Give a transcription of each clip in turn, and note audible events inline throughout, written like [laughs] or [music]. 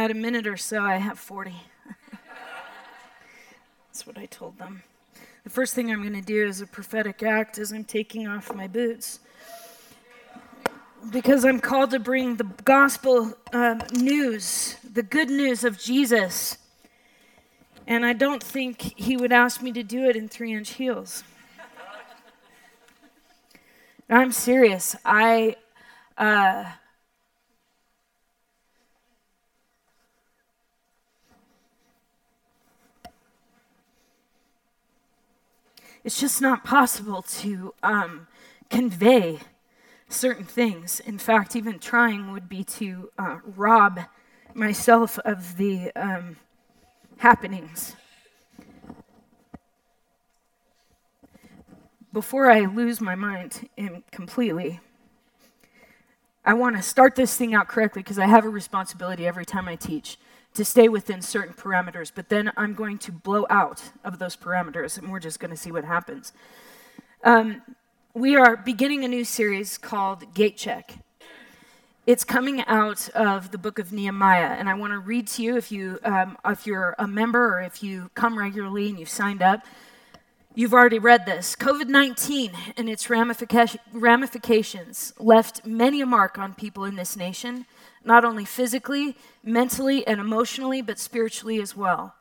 Had a minute or so, I have 40. [laughs] That's what I told them. The first thing I'm going to do as a prophetic act is I'm taking off my boots. Because I'm called to bring the gospel uh, news, the good news of Jesus. And I don't think he would ask me to do it in three inch heels. I'm serious. I. Uh, it's just not possible to um, convey certain things. In fact, even trying would be to uh, rob myself of the um, happenings. Before I lose my mind completely, I want to start this thing out correctly because I have a responsibility every time I teach to stay within certain parameters, but then I'm going to blow out of those parameters and we're just going to see what happens. Um, we are beginning a new series called Gate Check. It's coming out of the book of Nehemiah, and I want to read to you if you um, if you're a member or if you come regularly and you've signed up. You've already read this. COVID 19 and its ramifications left many a mark on people in this nation not only physically, mentally, and emotionally, but spiritually as well.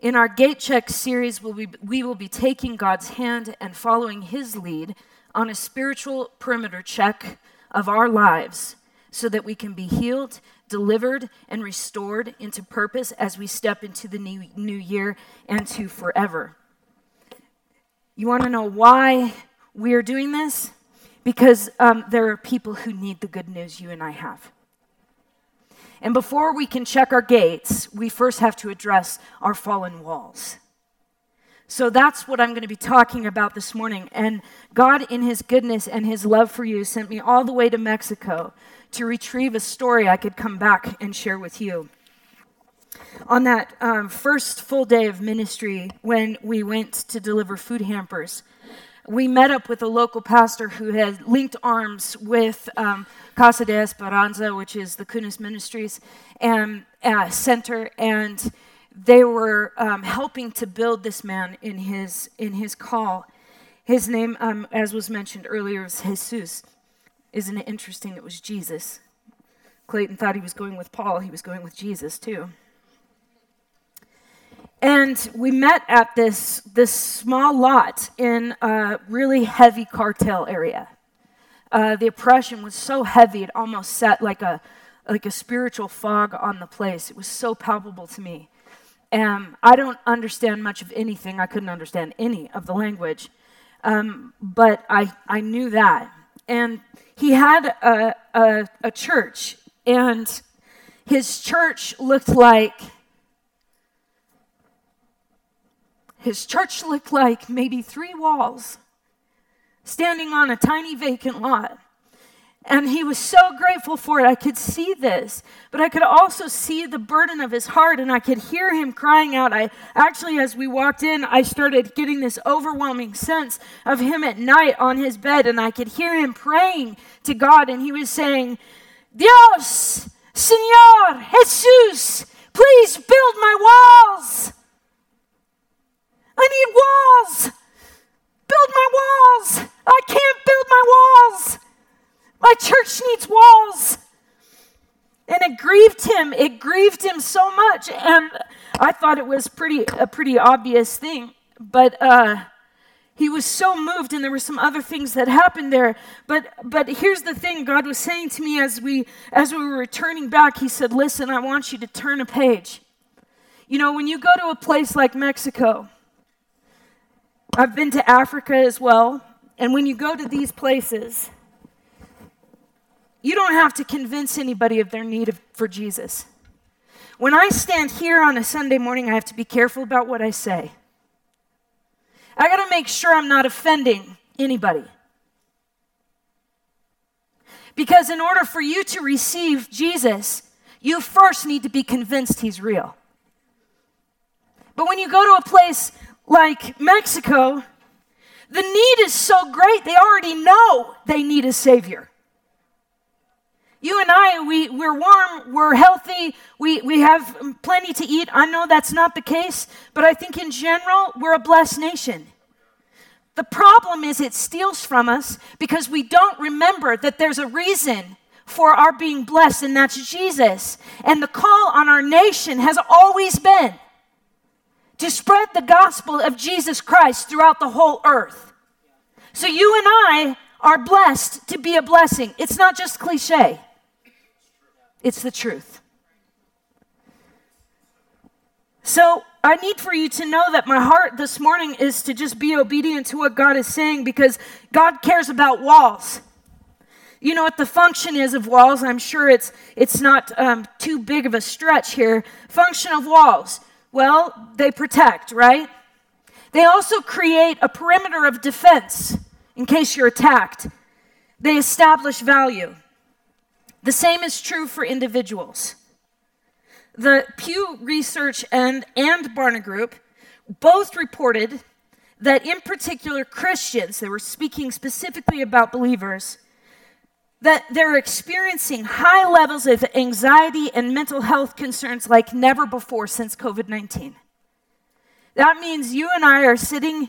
In our Gate Check series, we'll be, we will be taking God's hand and following His lead on a spiritual perimeter check of our lives so that we can be healed, delivered, and restored into purpose as we step into the new, new year and to forever. You want to know why we're doing this? Because um, there are people who need the good news you and I have. And before we can check our gates, we first have to address our fallen walls. So that's what I'm going to be talking about this morning. And God, in His goodness and His love for you, sent me all the way to Mexico to retrieve a story I could come back and share with you. On that um, first full day of ministry, when we went to deliver food hampers, we met up with a local pastor who had linked arms with um, Casa de Esperanza, which is the Kunis Ministries and, uh, Center, and they were um, helping to build this man in his in his call. His name, um, as was mentioned earlier, was Jesus. Isn't it interesting? It was Jesus. Clayton thought he was going with Paul. He was going with Jesus too. And we met at this, this small lot in a really heavy cartel area. Uh, the oppression was so heavy, it almost set like a, like a spiritual fog on the place. It was so palpable to me. And I don't understand much of anything. I couldn't understand any of the language. Um, but I, I knew that. And he had a, a, a church, and his church looked like His church looked like maybe three walls standing on a tiny vacant lot. And he was so grateful for it. I could see this, but I could also see the burden of his heart, and I could hear him crying out. I actually, as we walked in, I started getting this overwhelming sense of him at night on his bed, and I could hear him praying to God, and he was saying, Dios, Señor, Jesus, please build my walls. I need walls. Build my walls. I can't build my walls. My church needs walls. And it grieved him. It grieved him so much. And I thought it was pretty a pretty obvious thing. But uh, he was so moved and there were some other things that happened there but but here's the thing god was saying to me as we as we were returning back he said listen i want you to turn a page you know when you go to a place like mexico I've been to Africa as well. And when you go to these places, you don't have to convince anybody of their need of, for Jesus. When I stand here on a Sunday morning, I have to be careful about what I say. I got to make sure I'm not offending anybody. Because in order for you to receive Jesus, you first need to be convinced he's real. But when you go to a place like Mexico, the need is so great, they already know they need a Savior. You and I, we, we're warm, we're healthy, we, we have plenty to eat. I know that's not the case, but I think in general, we're a blessed nation. The problem is it steals from us because we don't remember that there's a reason for our being blessed, and that's Jesus. And the call on our nation has always been to spread the gospel of Jesus Christ throughout the whole earth. So you and I are blessed to be a blessing. It's not just cliche, it's the truth. So I need for you to know that my heart this morning is to just be obedient to what God is saying because God cares about walls. You know what the function is of walls? I'm sure it's it's not um, too big of a stretch here. Function of walls. Well, they protect, right? They also create a perimeter of defense in case you're attacked. They establish value. The same is true for individuals. The Pew Research and, and Barna Group both reported that, in particular, Christians, they were speaking specifically about believers, that they're experiencing high levels of anxiety and mental health concerns like never before since COVID 19. That means you and I are sitting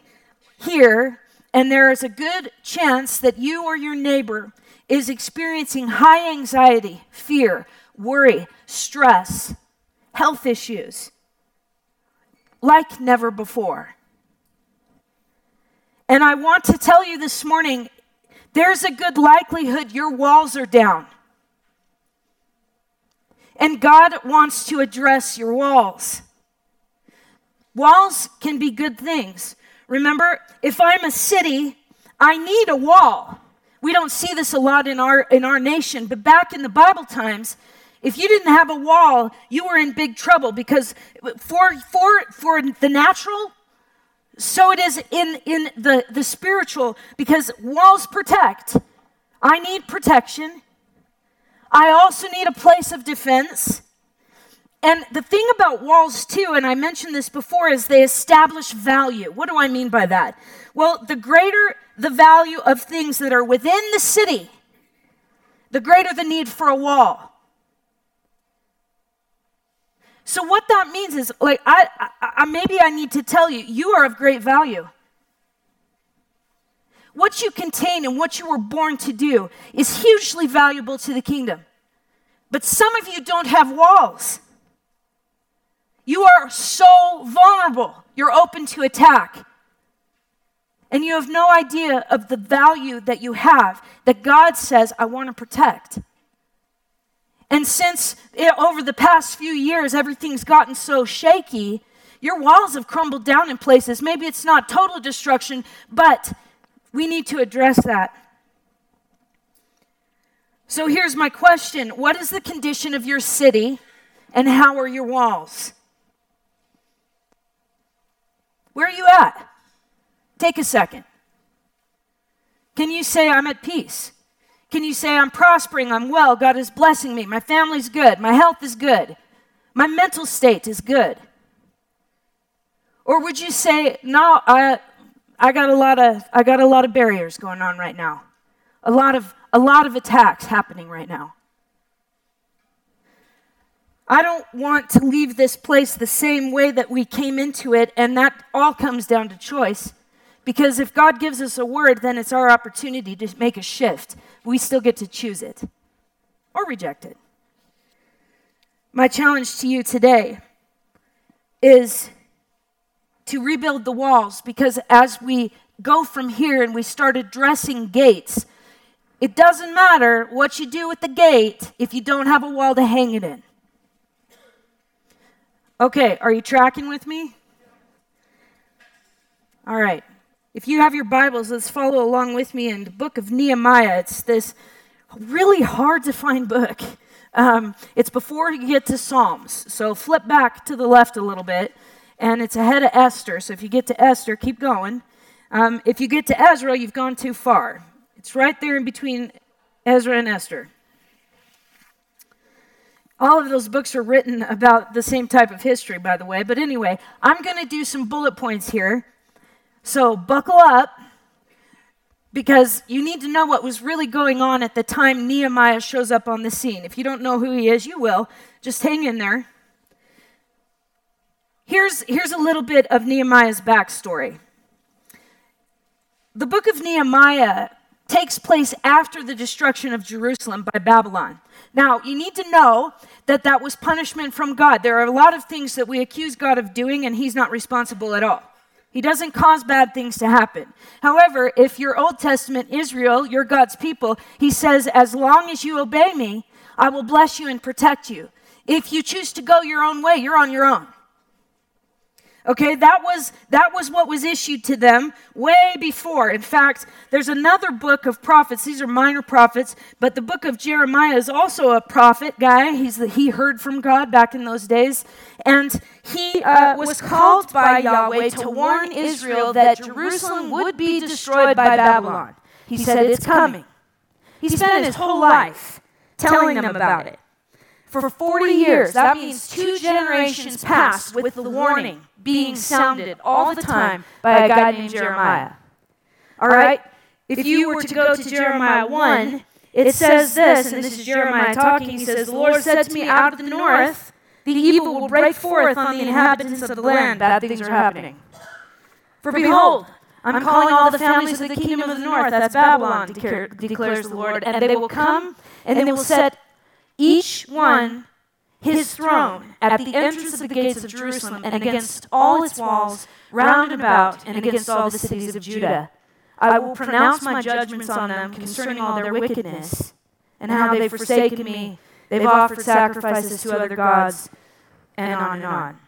here, and there is a good chance that you or your neighbor is experiencing high anxiety, fear, worry, stress, health issues like never before. And I want to tell you this morning there's a good likelihood your walls are down. And God wants to address your walls. Walls can be good things. Remember, if I'm a city, I need a wall. We don't see this a lot in our in our nation, but back in the Bible times, if you didn't have a wall, you were in big trouble because for for for the natural, so it is in, in the, the spiritual because walls protect. I need protection. I also need a place of defense. And the thing about walls, too, and I mentioned this before, is they establish value. What do I mean by that? Well, the greater the value of things that are within the city, the greater the need for a wall. So what that means is like I, I, maybe I need to tell you you are of great value. What you contain and what you were born to do is hugely valuable to the kingdom. But some of you don't have walls. You are so vulnerable. You're open to attack. And you have no idea of the value that you have that God says, I want to protect. And since it, over the past few years, everything's gotten so shaky, your walls have crumbled down in places. Maybe it's not total destruction, but we need to address that. So here's my question What is the condition of your city, and how are your walls? Where are you at? Take a second. Can you say, I'm at peace? Can you say, I'm prospering, I'm well, God is blessing me, my family's good, my health is good, my mental state is good? Or would you say, no, I, I got a lot of I got a lot of barriers going on right now. A lot of a lot of attacks happening right now. I don't want to leave this place the same way that we came into it, and that all comes down to choice. Because if God gives us a word, then it's our opportunity to make a shift. We still get to choose it or reject it. My challenge to you today is to rebuild the walls because as we go from here and we start addressing gates, it doesn't matter what you do with the gate if you don't have a wall to hang it in. Okay, are you tracking with me? All right. If you have your Bibles, let's follow along with me in the book of Nehemiah. It's this really hard to find book. Um, it's before you get to Psalms. So flip back to the left a little bit, and it's ahead of Esther. So if you get to Esther, keep going. Um, if you get to Ezra, you've gone too far. It's right there in between Ezra and Esther. All of those books are written about the same type of history, by the way. But anyway, I'm going to do some bullet points here so buckle up. because you need to know what was really going on at the time Nehemiah shows up on the scene. If you don't know who he is, you will. Just hang in there. Here's, here's a little bit of Nehemiah's backstory. The book of Nehemiah takes place after the destruction of Jerusalem by Babylon. Now, you need to know that that was punishment from God. There are a lot of things that we accuse God of doing, and He's not responsible at all. He doesn't cause bad things to happen. However, if you're Old Testament Israel, you're God's people, He says, As long as you obey me, I will bless you and protect you. If you choose to go your own way, you're on your own. Okay, that was that was what was issued to them way before. In fact, there's another book of prophets. These are minor prophets, but the book of Jeremiah is also a prophet guy. He's the, he heard from God back in those days, and he uh, was called by Yahweh to warn Israel that Jerusalem would be destroyed by Babylon. He said it's coming. He spent his whole life telling them about it. For 40 years, that means two generations passed with the warning being sounded all the time by a guy named Jeremiah. All right? If you were to go to Jeremiah 1, it says this, and this is Jeremiah talking. He says, The Lord said to me, Out of the north, the evil will break forth on the inhabitants of the land. Bad things are happening. For behold, I'm calling all the families of the kingdom of the north, that's Babylon, declares the Lord, and they will come and they will set each one his throne at the entrance of the gates of Jerusalem and against all its walls round about and against all the cities of Judah. I will pronounce my judgments on them concerning all their wickedness and how they've forsaken me. They've offered sacrifices to other gods, and on and on.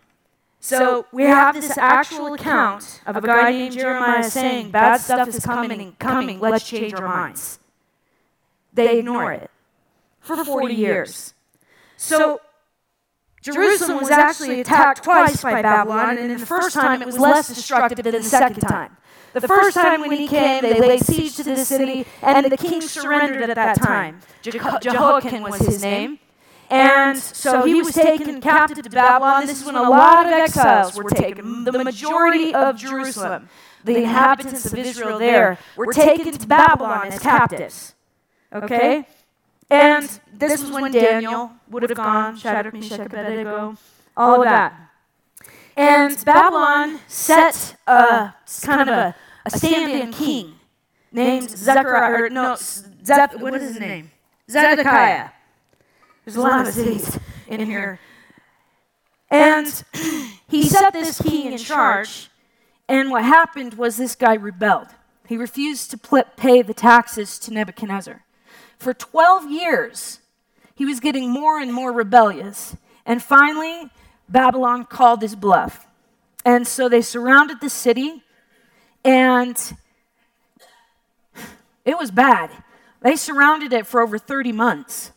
So we have this actual account of a guy named Jeremiah saying, Bad stuff is coming, coming, let's change our minds. They ignore it for 40 years. So Jerusalem was actually attacked twice by Babylon, and in the first time it was less destructive than the second time. The first time when he came, they laid siege to the city, and the king surrendered at that time. Jehoiakim was his name. And so he was taken captive to Babylon. This is when a lot of exiles were taken. The majority of Jerusalem, the inhabitants of Israel there, were taken to Babylon as captives. Okay? And this was when Daniel would have gone, Shadrach, Meshach, Abednego, all of that. And Babylon set a kind of a, a stand-in king named Zechariah, no, Zep, what is his name? Zedekiah. There's a lot of cities in here. And [clears throat] he set this king in charge, and what happened was this guy rebelled. He refused to pay the taxes to Nebuchadnezzar. For 12 years, he was getting more and more rebellious. And finally, Babylon called his bluff. And so they surrounded the city, and it was bad. They surrounded it for over 30 months.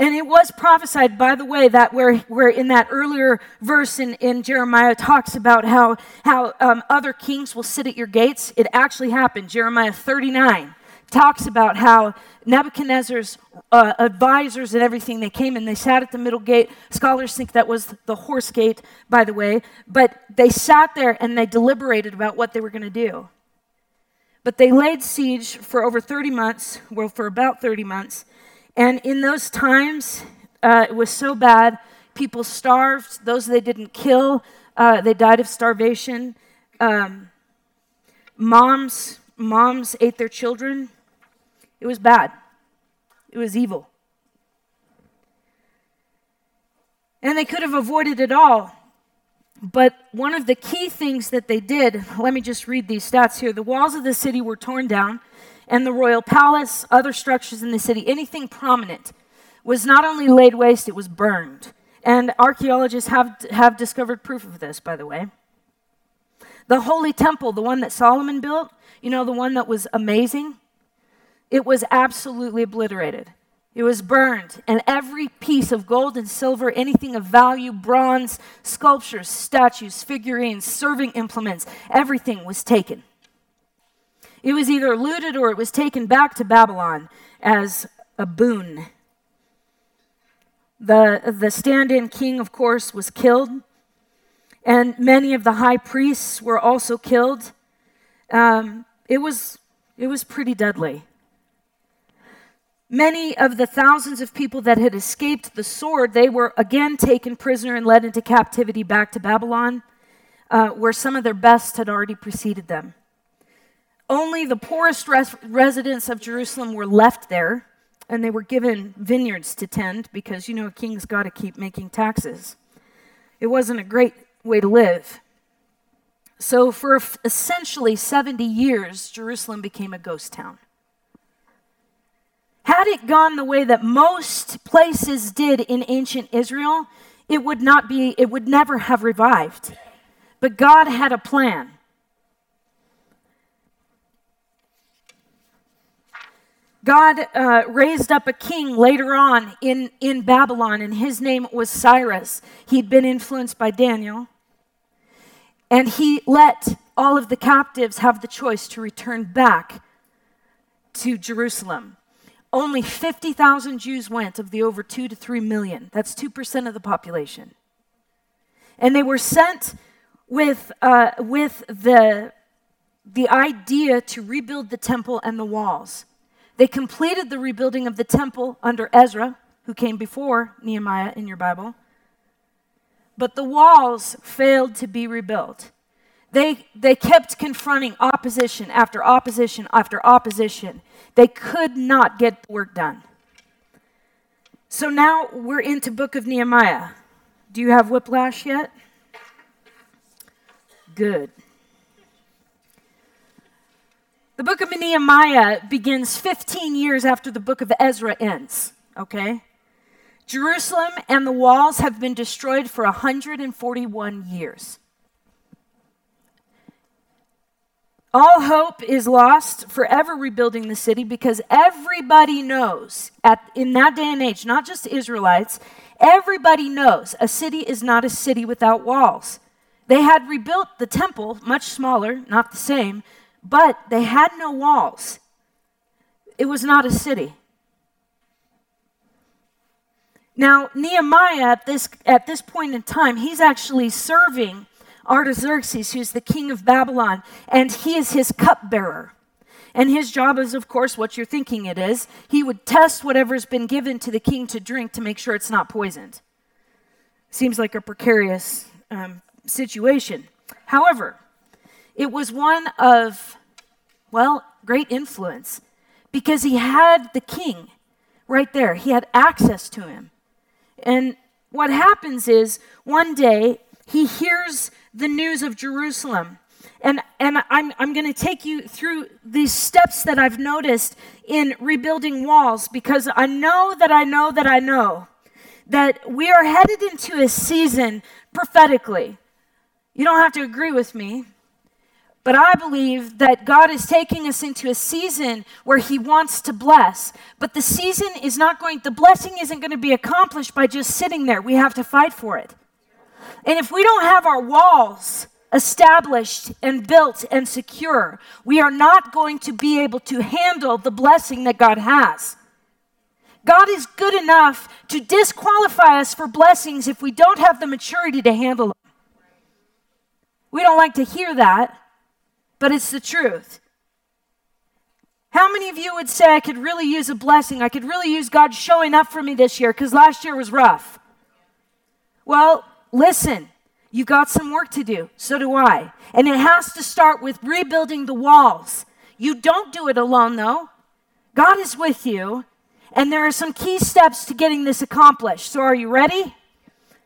And it was prophesied, by the way, that where, where in that earlier verse in, in Jeremiah talks about how, how um, other kings will sit at your gates. It actually happened. Jeremiah 39 talks about how Nebuchadnezzar's uh, advisors and everything, they came and they sat at the middle gate. Scholars think that was the horse gate, by the way. But they sat there and they deliberated about what they were going to do. But they laid siege for over 30 months, well, for about 30 months. And in those times, uh, it was so bad, people starved. Those they didn't kill, uh, they died of starvation. Um, moms, moms ate their children. It was bad, it was evil. And they could have avoided it all. But one of the key things that they did, let me just read these stats here. The walls of the city were torn down, and the royal palace, other structures in the city, anything prominent, was not only laid waste, it was burned. And archaeologists have, have discovered proof of this, by the way. The holy temple, the one that Solomon built, you know, the one that was amazing, it was absolutely obliterated. It was burned, and every piece of gold and silver, anything of value, bronze, sculptures, statues, figurines, serving implements, everything was taken. It was either looted or it was taken back to Babylon as a boon. The, the stand in king, of course, was killed, and many of the high priests were also killed. Um, it was, it was pretty deadly. Many of the thousands of people that had escaped the sword, they were again taken prisoner and led into captivity back to Babylon, uh, where some of their best had already preceded them. Only the poorest res- residents of Jerusalem were left there, and they were given vineyards to tend because, you know, a king's got to keep making taxes. It wasn't a great way to live. So, for essentially 70 years, Jerusalem became a ghost town. Had it gone the way that most places did in ancient Israel, it would not be, it would never have revived. But God had a plan. God uh, raised up a king later on in, in Babylon, and his name was Cyrus. He'd been influenced by Daniel. And he let all of the captives have the choice to return back to Jerusalem. Only 50,000 Jews went of the over 2 to 3 million. That's 2% of the population. And they were sent with, uh, with the, the idea to rebuild the temple and the walls. They completed the rebuilding of the temple under Ezra, who came before Nehemiah in your Bible. But the walls failed to be rebuilt. They, they kept confronting opposition after opposition after opposition. They could not get the work done. So now we're into book of Nehemiah. Do you have whiplash yet? Good. The book of Nehemiah begins 15 years after the book of Ezra ends, okay? Jerusalem and the walls have been destroyed for 141 years. All hope is lost forever rebuilding the city because everybody knows at, in that day and age, not just Israelites, everybody knows a city is not a city without walls. They had rebuilt the temple, much smaller, not the same, but they had no walls. It was not a city. Now, Nehemiah, at this, at this point in time, he's actually serving Artaxerxes, who's the king of Babylon, and he is his cupbearer. And his job is, of course, what you're thinking it is. He would test whatever's been given to the king to drink to make sure it's not poisoned. Seems like a precarious um, situation. However, it was one of, well, great influence because he had the king right there. He had access to him. And what happens is one day he hears the news of Jerusalem. And, and I'm, I'm going to take you through these steps that I've noticed in rebuilding walls because I know that I know that I know that we are headed into a season prophetically you don't have to agree with me, but I believe that God is taking us into a season where He wants to bless. But the season is not going, the blessing isn't going to be accomplished by just sitting there. We have to fight for it. And if we don't have our walls established and built and secure, we are not going to be able to handle the blessing that God has. God is good enough to disqualify us for blessings if we don't have the maturity to handle them. We don't like to hear that, but it's the truth. How many of you would say, I could really use a blessing? I could really use God showing up for me this year because last year was rough? Well, listen, you got some work to do. So do I. And it has to start with rebuilding the walls. You don't do it alone, though. God is with you, and there are some key steps to getting this accomplished. So, are you ready?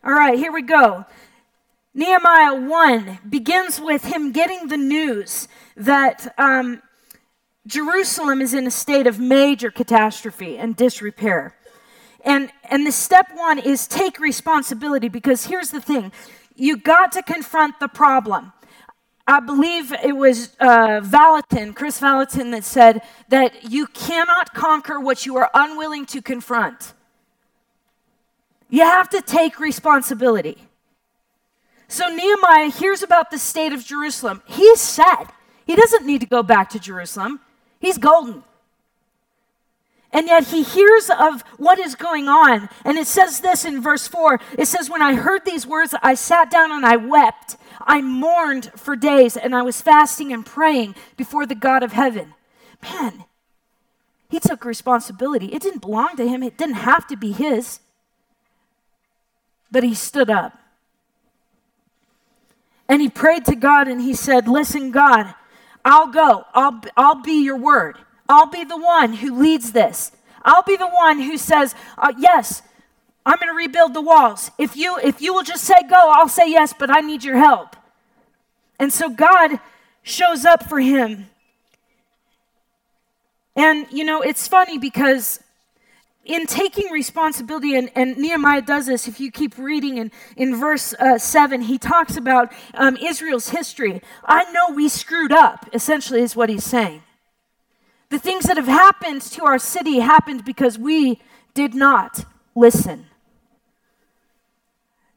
All right, here we go. Nehemiah 1 begins with him getting the news that um, Jerusalem is in a state of major catastrophe and disrepair. And, and the step one is take responsibility because here's the thing you got to confront the problem. I believe it was uh, Vallotton, Kris Vallotton, that said that you cannot conquer what you are unwilling to confront. You have to take responsibility. So Nehemiah hears about the state of Jerusalem. He's set. He doesn't need to go back to Jerusalem. He's golden. And yet he hears of what is going on. And it says this in verse 4 it says, When I heard these words, I sat down and I wept. I mourned for days, and I was fasting and praying before the God of heaven. Man, he took responsibility. It didn't belong to him, it didn't have to be his. But he stood up. And he prayed to God and he said, Listen, God, I'll go. I'll, I'll be your word. I'll be the one who leads this. I'll be the one who says, uh, Yes, I'm going to rebuild the walls. If you, if you will just say go, I'll say yes, but I need your help. And so God shows up for him. And, you know, it's funny because in taking responsibility, and, and, Nehemiah does this, if you keep reading in, in verse uh, 7, he talks about um, Israel's history. I know we screwed up, essentially, is what he's saying. The things that have happened to our city happened because we did not listen.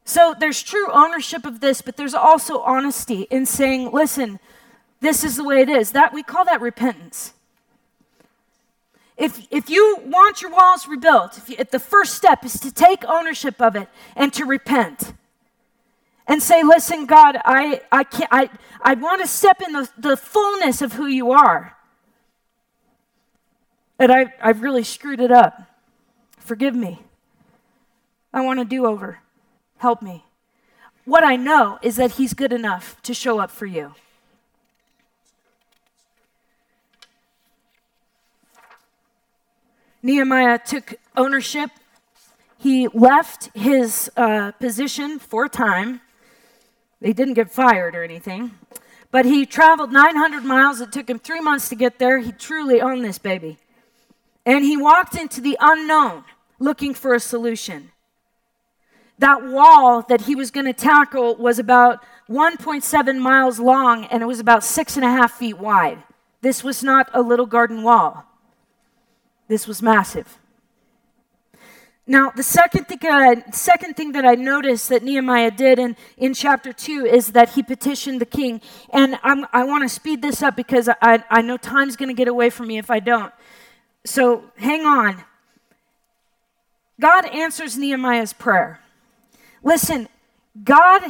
So there's true ownership of this, but there's also honesty in saying, listen, this is the way it is. That we call that repentance. If, if you want your walls rebuilt, if, you, if the first step is to take ownership of it and to repent and say, listen, God, I, I, can't, I, I want to step in the, the fullness of who you are. And I, I've really screwed it up. Forgive me. I want a do over. Help me. What I know is that He's good enough to show up for you. Nehemiah took ownership. He left his uh, position for a time. They didn't get fired or anything. But he traveled 900 miles. It took him three months to get there. He truly owned this baby. And he walked into the unknown looking for a solution. That wall that he was going to tackle was about 1.7 miles long and it was about six and a half feet wide. This was not a little garden wall, this was massive. Now, the second thing, I, second thing that I noticed that Nehemiah did in, in chapter 2 is that he petitioned the king. And I'm, i want to speed this up because I, I know time's going to get away from me if I don't. So hang on. God answers Nehemiah's prayer. Listen, God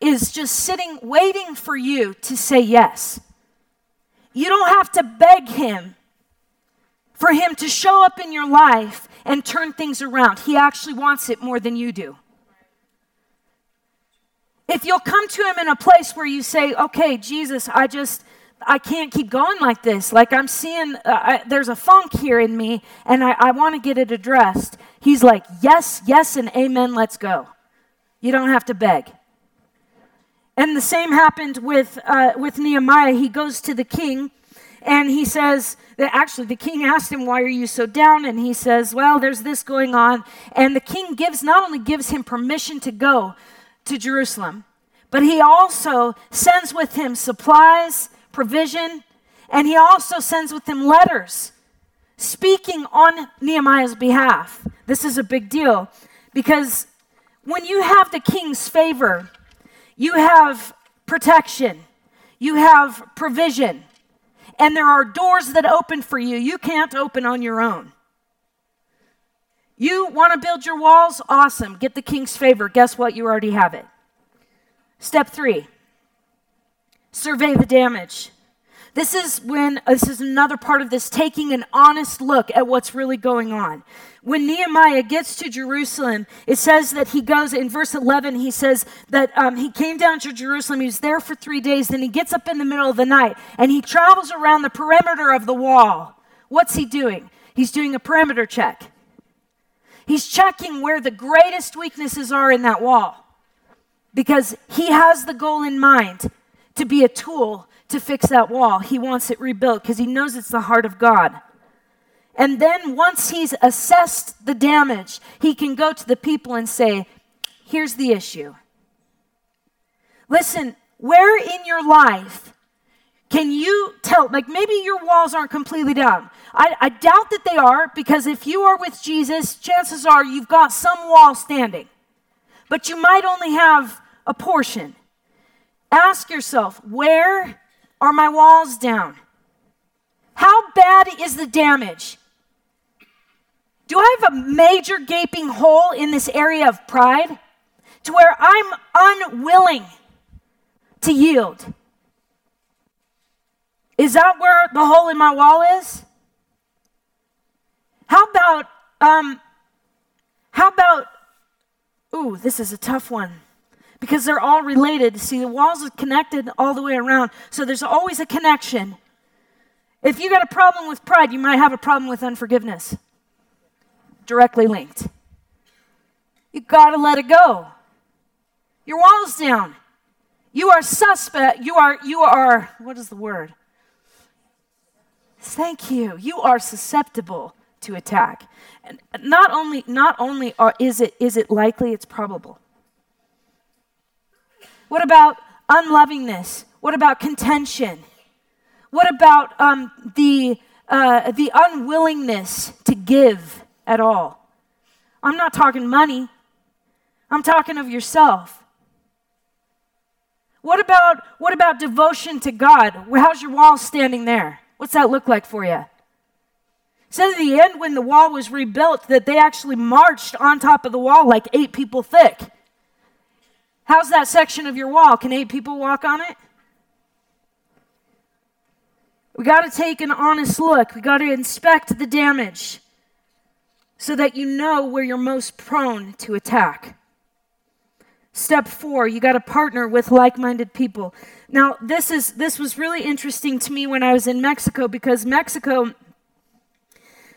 is just sitting, waiting for you to say yes. You don't have to beg Him for Him to show up in your life and turn things around. He actually wants it more than you do. If you'll come to Him in a place where you say, okay, Jesus, I just, I can't keep going like this. Like I'm seeing, uh, I, there's a funk here in me, and I, I want to get it addressed. He's like, yes, yes, and amen, let's go. You don't have to beg. And the same happened with, uh, with Nehemiah. He goes to the king and he says that actually the king asked him, Why are you so down? And he says, Well, there's this going on. And the king gives not only gives him permission to go to Jerusalem, but he also sends with him supplies, provision, and he also sends with him letters speaking on Nehemiah's behalf. This is a big deal because when you have the king's favor, you have protection, you have provision, and there are doors that open for you you can't open on your own. You want to build your walls? Awesome. Get the king's favor. Guess what? You already have it. Step three survey the damage. This is when, uh, this is another part of this, taking an honest look at what's really going on. When Nehemiah gets to Jerusalem, it says that he goes, in verse 11, he says that um, he came down to Jerusalem. He was there for three days. Then he gets up in the middle of the night and he travels around the perimeter of the wall. What's he doing? He's doing a perimeter check. He's checking where the greatest weaknesses are in that wall because he has the goal in mind to be a tool to fix that wall. He wants it rebuilt because he knows it's the heart of God. And then once he's assessed the damage, he can go to the people and say, Here's the issue. Listen, where in your life can you tell, like maybe your walls aren't completely down? I, I doubt that they are because if you are with Jesus, chances are you've got some wall standing, but you might only have a portion. Ask yourself, where are my walls down? How bad is the damage? Do I have a major gaping hole in this area of pride to where I'm unwilling to yield? Is that where the hole in my wall is? How about, um, how about, ooh, this is a tough one because they're all related. See, the walls are connected all the way around, so there's always a connection. If you got a problem with pride, you might have a problem with unforgiveness. Directly linked. You got to let it go. Your wall's down. You are suspect. You are, you are, what is the word? Thank you. You are susceptible to attack. And not only, not only are, is, it, is it likely, it's probable. What about unlovingness? What about contention? What about um, the, uh, the unwillingness to give at all? I'm not talking money, I'm talking of yourself. What about, what about devotion to God? How's your wall standing there? What's that look like for you? So at the end, when the wall was rebuilt, that they actually marched on top of the wall like eight people thick. How's that section of your wall? Can eight people walk on it? We got to take an honest look. We got to inspect the damage so that you know where you're most prone to attack. Step 4, you got to partner with like-minded people. Now, this is this was really interesting to me when I was in Mexico because Mexico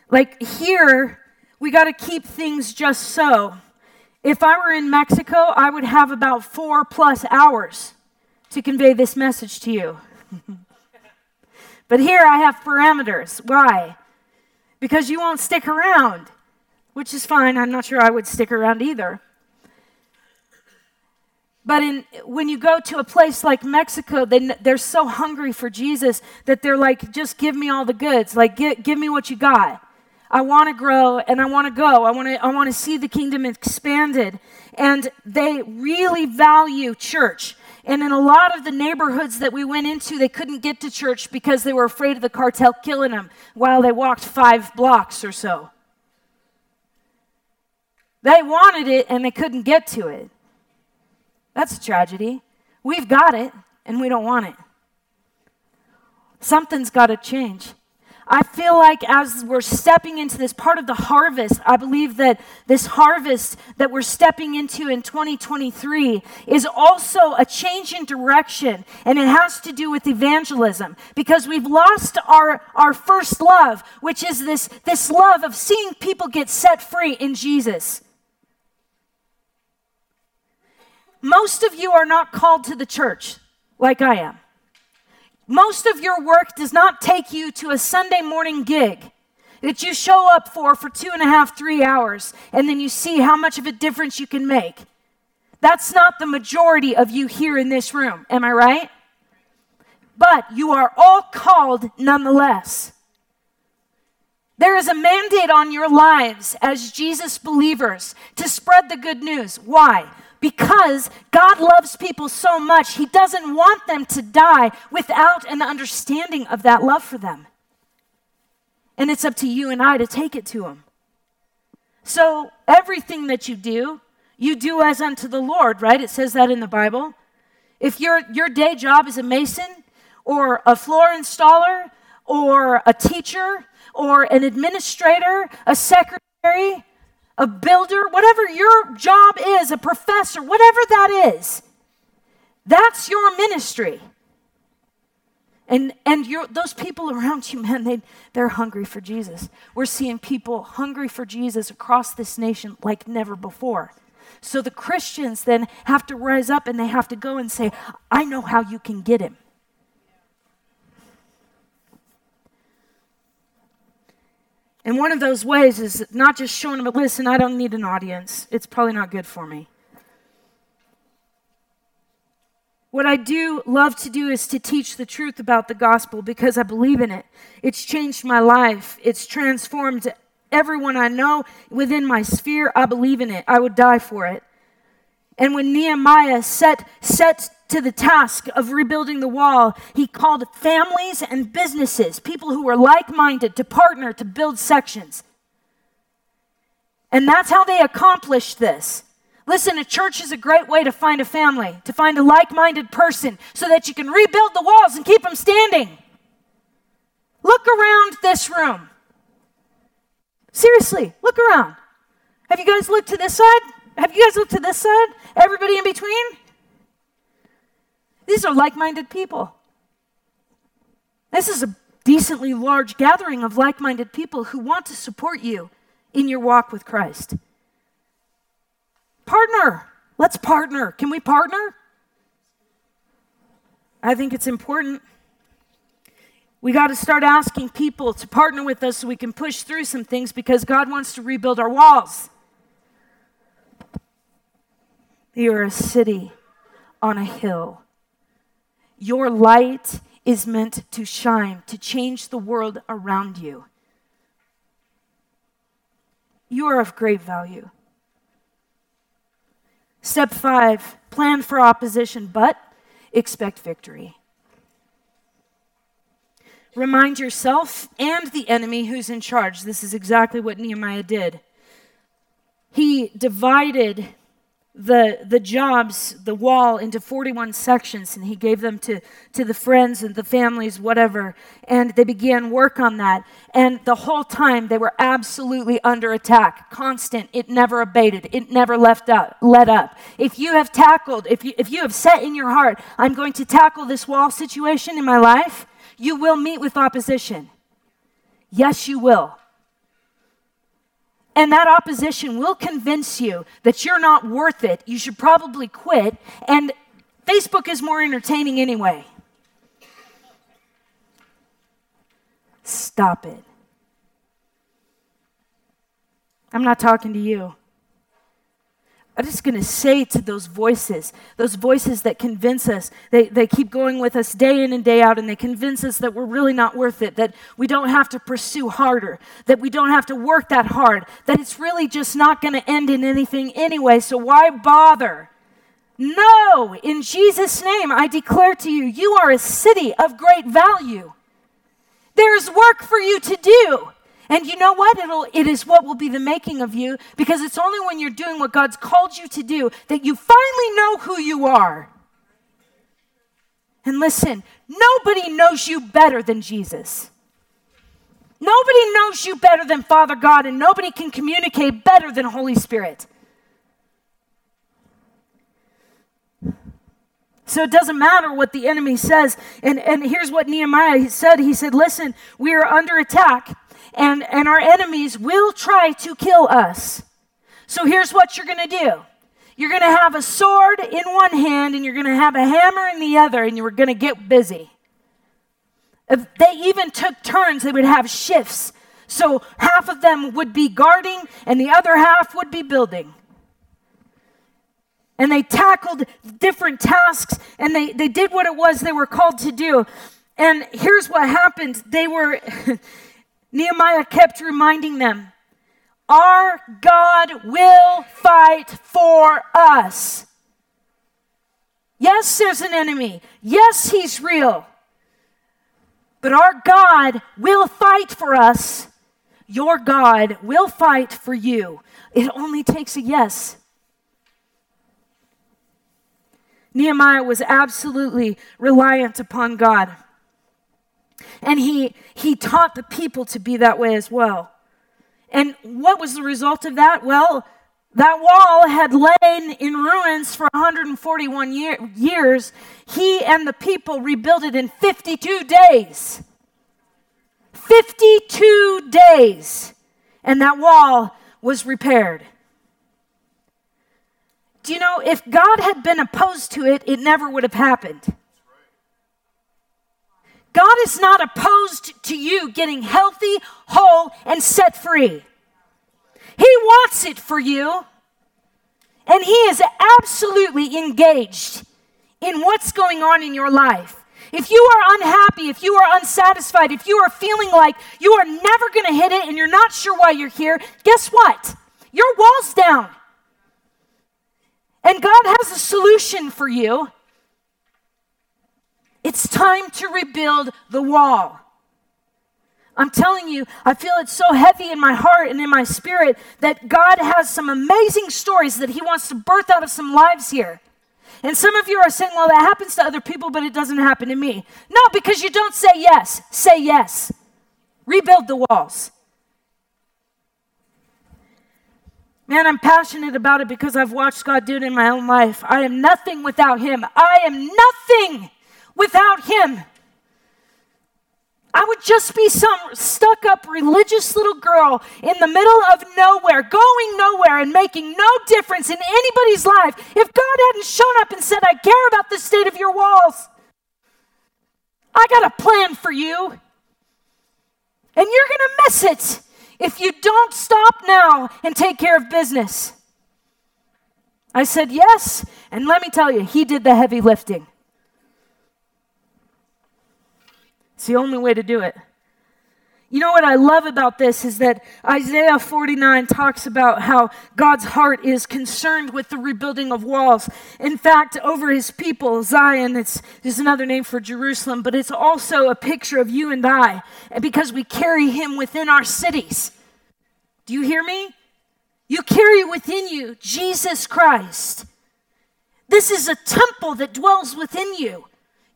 like here we got to keep things just so. If I were in Mexico, I would have about 4 plus hours to convey this message to you. [laughs] But here I have parameters. Why? Because you won't stick around, which is fine. I'm not sure I would stick around either. But in, when you go to a place like Mexico, they, they're so hungry for Jesus that they're like, just give me all the goods. Like, give, give me what you got. I want to grow and I want to go. I want to I want to see the kingdom expanded. And they really value church. And in a lot of the neighborhoods that we went into, they couldn't get to church because they were afraid of the cartel killing them while they walked five blocks or so. They wanted it and they couldn't get to it. That's a tragedy. We've got it and we don't want it. Something's got to change. I feel like as we're stepping into this part of the harvest, I believe that this harvest that we're stepping into in 2023 is also a change in direction, and it has to do with evangelism because we've lost our, our first love, which is this, this love of seeing people get set free in Jesus. Most of you are not called to the church like I am. Most of your work does not take you to a Sunday morning gig that you show up for for two and a half, three hours, and then you see how much of a difference you can make. That's not the majority of you here in this room. Am I right? But you are all called nonetheless. There is a mandate on your lives as Jesus believers to spread the good news. Why? Because God loves people so much, He doesn't want them to die without an understanding of that love for them. And it's up to you and I to take it to them. So, everything that you do, you do as unto the Lord, right? It says that in the Bible. If your, your day job is a mason or a floor installer or a teacher or an administrator, a secretary, a builder, whatever your job is, a professor, whatever that is, that's your ministry. And, and those people around you, man, they, they're hungry for Jesus. We're seeing people hungry for Jesus across this nation like never before. So the Christians then have to rise up and they have to go and say, I know how you can get him. And one of those ways is not just showing them, listen, I don't need an audience. It's probably not good for me. What I do love to do is to teach the truth about the gospel because I believe in it. It's changed my life, it's transformed everyone I know within my sphere. I believe in it. I would die for it. And when Nehemiah set, set to the task of rebuilding the wall, he called families and businesses, people who were like minded, to partner to build sections. And that's how they accomplished this. Listen, a church is a great way to find a family, to find a like minded person so that you can rebuild the walls and keep them standing. Look around this room. Seriously, look around. Have you guys looked to this side? Have you guys looked to this side? Everybody in between? These are like minded people. This is a decently large gathering of like minded people who want to support you in your walk with Christ. Partner. Let's partner. Can we partner? I think it's important. We got to start asking people to partner with us so we can push through some things because God wants to rebuild our walls. You are a city on a hill. Your light is meant to shine, to change the world around you. You are of great value. Step five plan for opposition, but expect victory. Remind yourself and the enemy who's in charge. This is exactly what Nehemiah did. He divided the, the jobs, the wall, into 41 sections, and he gave them to, to the friends and the families, whatever. And they began work on that. And the whole time they were absolutely under attack, constant. It never abated, it never left up, let up. If you have tackled, if you, if you have set in your heart, I'm going to tackle this wall situation in my life, you will meet with opposition. Yes, you will. And that opposition will convince you that you're not worth it. You should probably quit. And Facebook is more entertaining anyway. Stop it. I'm not talking to you. I'm just going to say to those voices, those voices that convince us, they, they keep going with us day in and day out, and they convince us that we're really not worth it, that we don't have to pursue harder, that we don't have to work that hard, that it's really just not going to end in anything anyway, so why bother? No, in Jesus' name, I declare to you, you are a city of great value. There's work for you to do. And you know what? It'll, it is what will be the making of you because it's only when you're doing what God's called you to do that you finally know who you are. And listen, nobody knows you better than Jesus. Nobody knows you better than Father God, and nobody can communicate better than Holy Spirit. So it doesn't matter what the enemy says. And, and here's what Nehemiah said He said, Listen, we are under attack and, and our enemies will try to kill us. So here's what you're going to do you're going to have a sword in one hand, and you're going to have a hammer in the other, and you're going to get busy. If they even took turns, they would have shifts. So half of them would be guarding, and the other half would be building. And they tackled different tasks, and they, they did what it was they were called to do. And here's what happened they were. [laughs] Nehemiah kept reminding them our God will fight for us. Yes, there's an enemy. Yes, he's real. But our God will fight for us. Your God will fight for you. It only takes a yes. Nehemiah was absolutely reliant upon God. And he, he taught the people to be that way as well. And what was the result of that? Well, that wall had lain in ruins for 141 year, years. He and the people rebuilt it in 52 days. 52 days. And that wall was repaired. Do you know, if God had been opposed to it, it never would have happened. God is not opposed to you getting healthy, whole, and set free. He wants it for you. And He is absolutely engaged in what's going on in your life. If you are unhappy, if you are unsatisfied, if you are feeling like you are never going to hit it and you're not sure why you're here, guess what? Your wall's down. And God has a solution for you. It's time to rebuild the wall. I'm telling you, I feel it so heavy in my heart and in my spirit that God has some amazing stories that He wants to birth out of some lives here. And some of you are saying, well, that happens to other people, but it doesn't happen to me. No, because you don't say yes. Say yes. Rebuild the walls. Man, I'm passionate about it because I've watched God do it in my own life. I am nothing without Him. I am nothing without Him. I would just be some stuck up religious little girl in the middle of nowhere, going nowhere and making no difference in anybody's life if God hadn't shown up and said, I care about the state of your walls. I got a plan for you. And you're going to miss it if you don't stop now and take care of business. I said, Yes. And let me tell you, he did the heavy lifting. It's the only way to do it. You know what I love about this is that Isaiah 49 talks about how God's heart is concerned with the rebuilding of walls. In fact, over his people, Zion, it's just another name for Jerusalem, but it's also a picture of you and I because we carry him within our cities. Do you hear me? You carry within you Jesus Christ. This is a temple that dwells within you.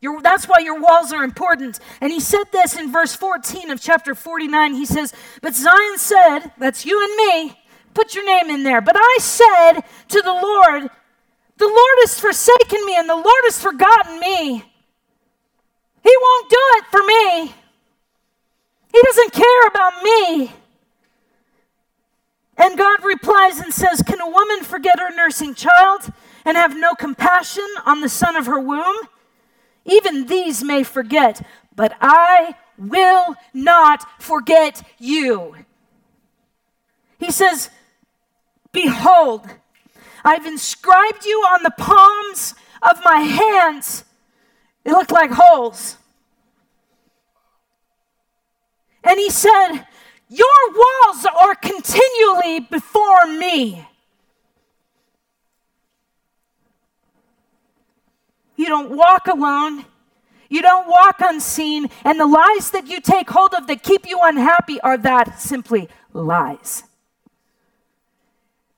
Your, that's why your walls are important. And he said this in verse 14 of chapter 49. He says, But Zion said, That's you and me, put your name in there. But I said to the Lord, The Lord has forsaken me and the Lord has forgotten me. He won't do it for me. He doesn't care about me. And God replies and says, Can a woman forget her nursing child and have no compassion on the son of her womb? Even these may forget, but I will not forget you. He says, Behold, I've inscribed you on the palms of my hands. They looked like holes. And he said, Your walls are continually before me. You don't walk alone. You don't walk unseen. And the lies that you take hold of that keep you unhappy are that simply lies.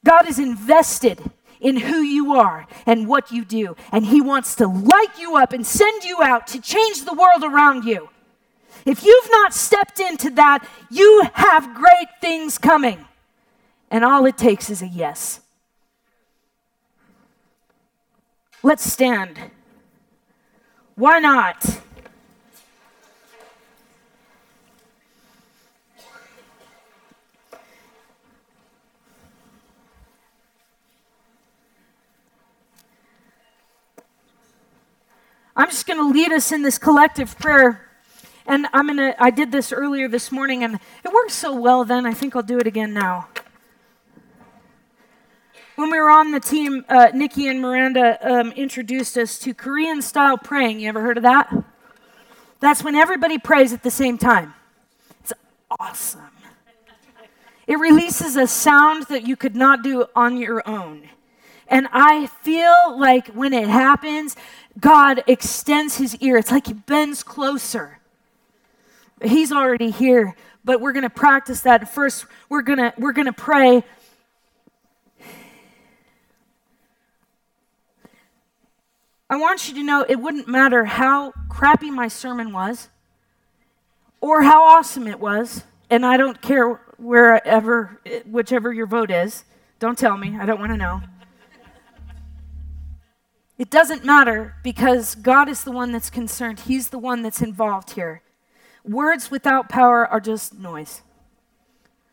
God is invested in who you are and what you do. And He wants to light you up and send you out to change the world around you. If you've not stepped into that, you have great things coming. And all it takes is a yes. Let's stand. Why not? I'm just going to lead us in this collective prayer. And I'm going to, I did this earlier this morning and it worked so well then, I think I'll do it again now. When we were on the team, uh, Nikki and Miranda um, introduced us to Korean style praying. You ever heard of that? That's when everybody prays at the same time. It's awesome. It releases a sound that you could not do on your own. And I feel like when it happens, God extends his ear. It's like he bends closer. He's already here, but we're going to practice that. First, we're going to we're going to pray I want you to know it wouldn't matter how crappy my sermon was or how awesome it was, and I don't care wherever, whichever your vote is. Don't tell me, I don't want to know. It doesn't matter because God is the one that's concerned. He's the one that's involved here. Words without power are just noise.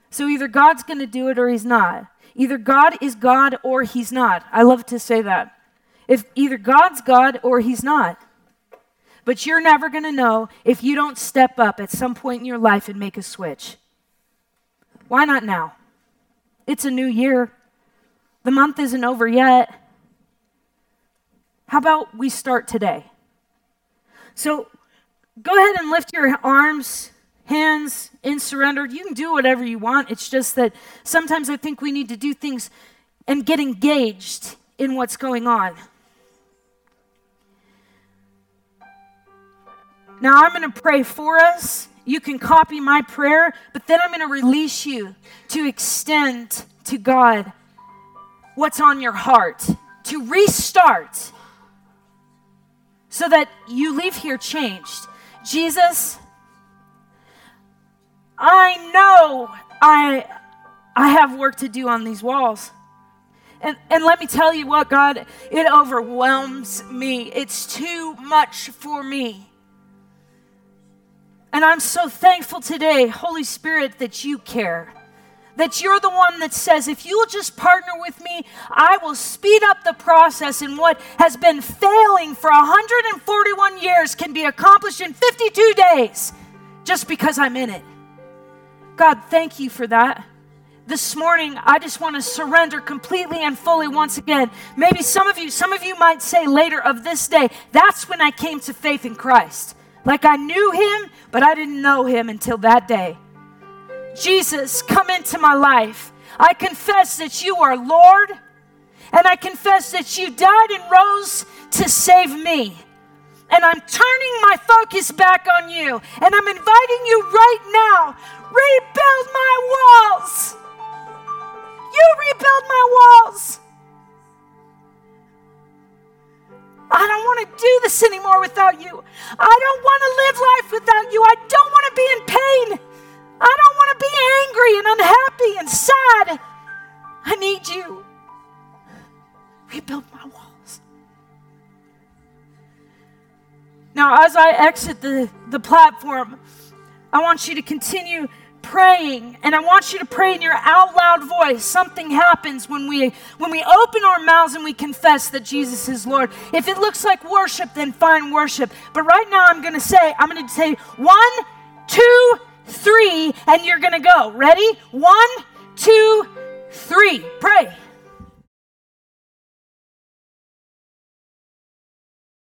So either God's going to do it or he's not. Either God is God or he's not. I love to say that. If either God's God or he's not. But you're never going to know if you don't step up at some point in your life and make a switch. Why not now? It's a new year. The month isn't over yet. How about we start today? So go ahead and lift your arms, hands in surrender. You can do whatever you want. It's just that sometimes I think we need to do things and get engaged in what's going on. Now I'm going to pray for us. You can copy my prayer, but then I'm going to release you to extend to God what's on your heart, to restart so that you leave here changed. Jesus, I know I, I have work to do on these walls. And, and let me tell you what, God, it overwhelms me. It's too much for me. And I'm so thankful today, Holy Spirit, that you care. That you're the one that says, if you'll just partner with me, I will speed up the process, and what has been failing for 141 years can be accomplished in 52 days just because I'm in it. God, thank you for that. This morning, I just want to surrender completely and fully once again. Maybe some of you, some of you might say later of this day, that's when I came to faith in Christ. Like I knew him, but I didn't know him until that day. Jesus, come into my life. I confess that you are Lord, and I confess that you died and rose to save me and I'm turning my focus back on you. And I'm inviting you right now rebuild my walls. You rebuild my walls. I don't want to do this anymore without you. I don't want to live life without you. I don't want to be in pain. I don't want to be angry and unhappy and sad. I need you. Rebuild my walls. Now, as I exit the, the platform, I want you to continue praying and i want you to pray in your out loud voice something happens when we when we open our mouths and we confess that jesus is lord. If it looks like worship then fine worship. But right now i'm going to say i'm going to say one two three and you're going to go. Ready? One two three. Pray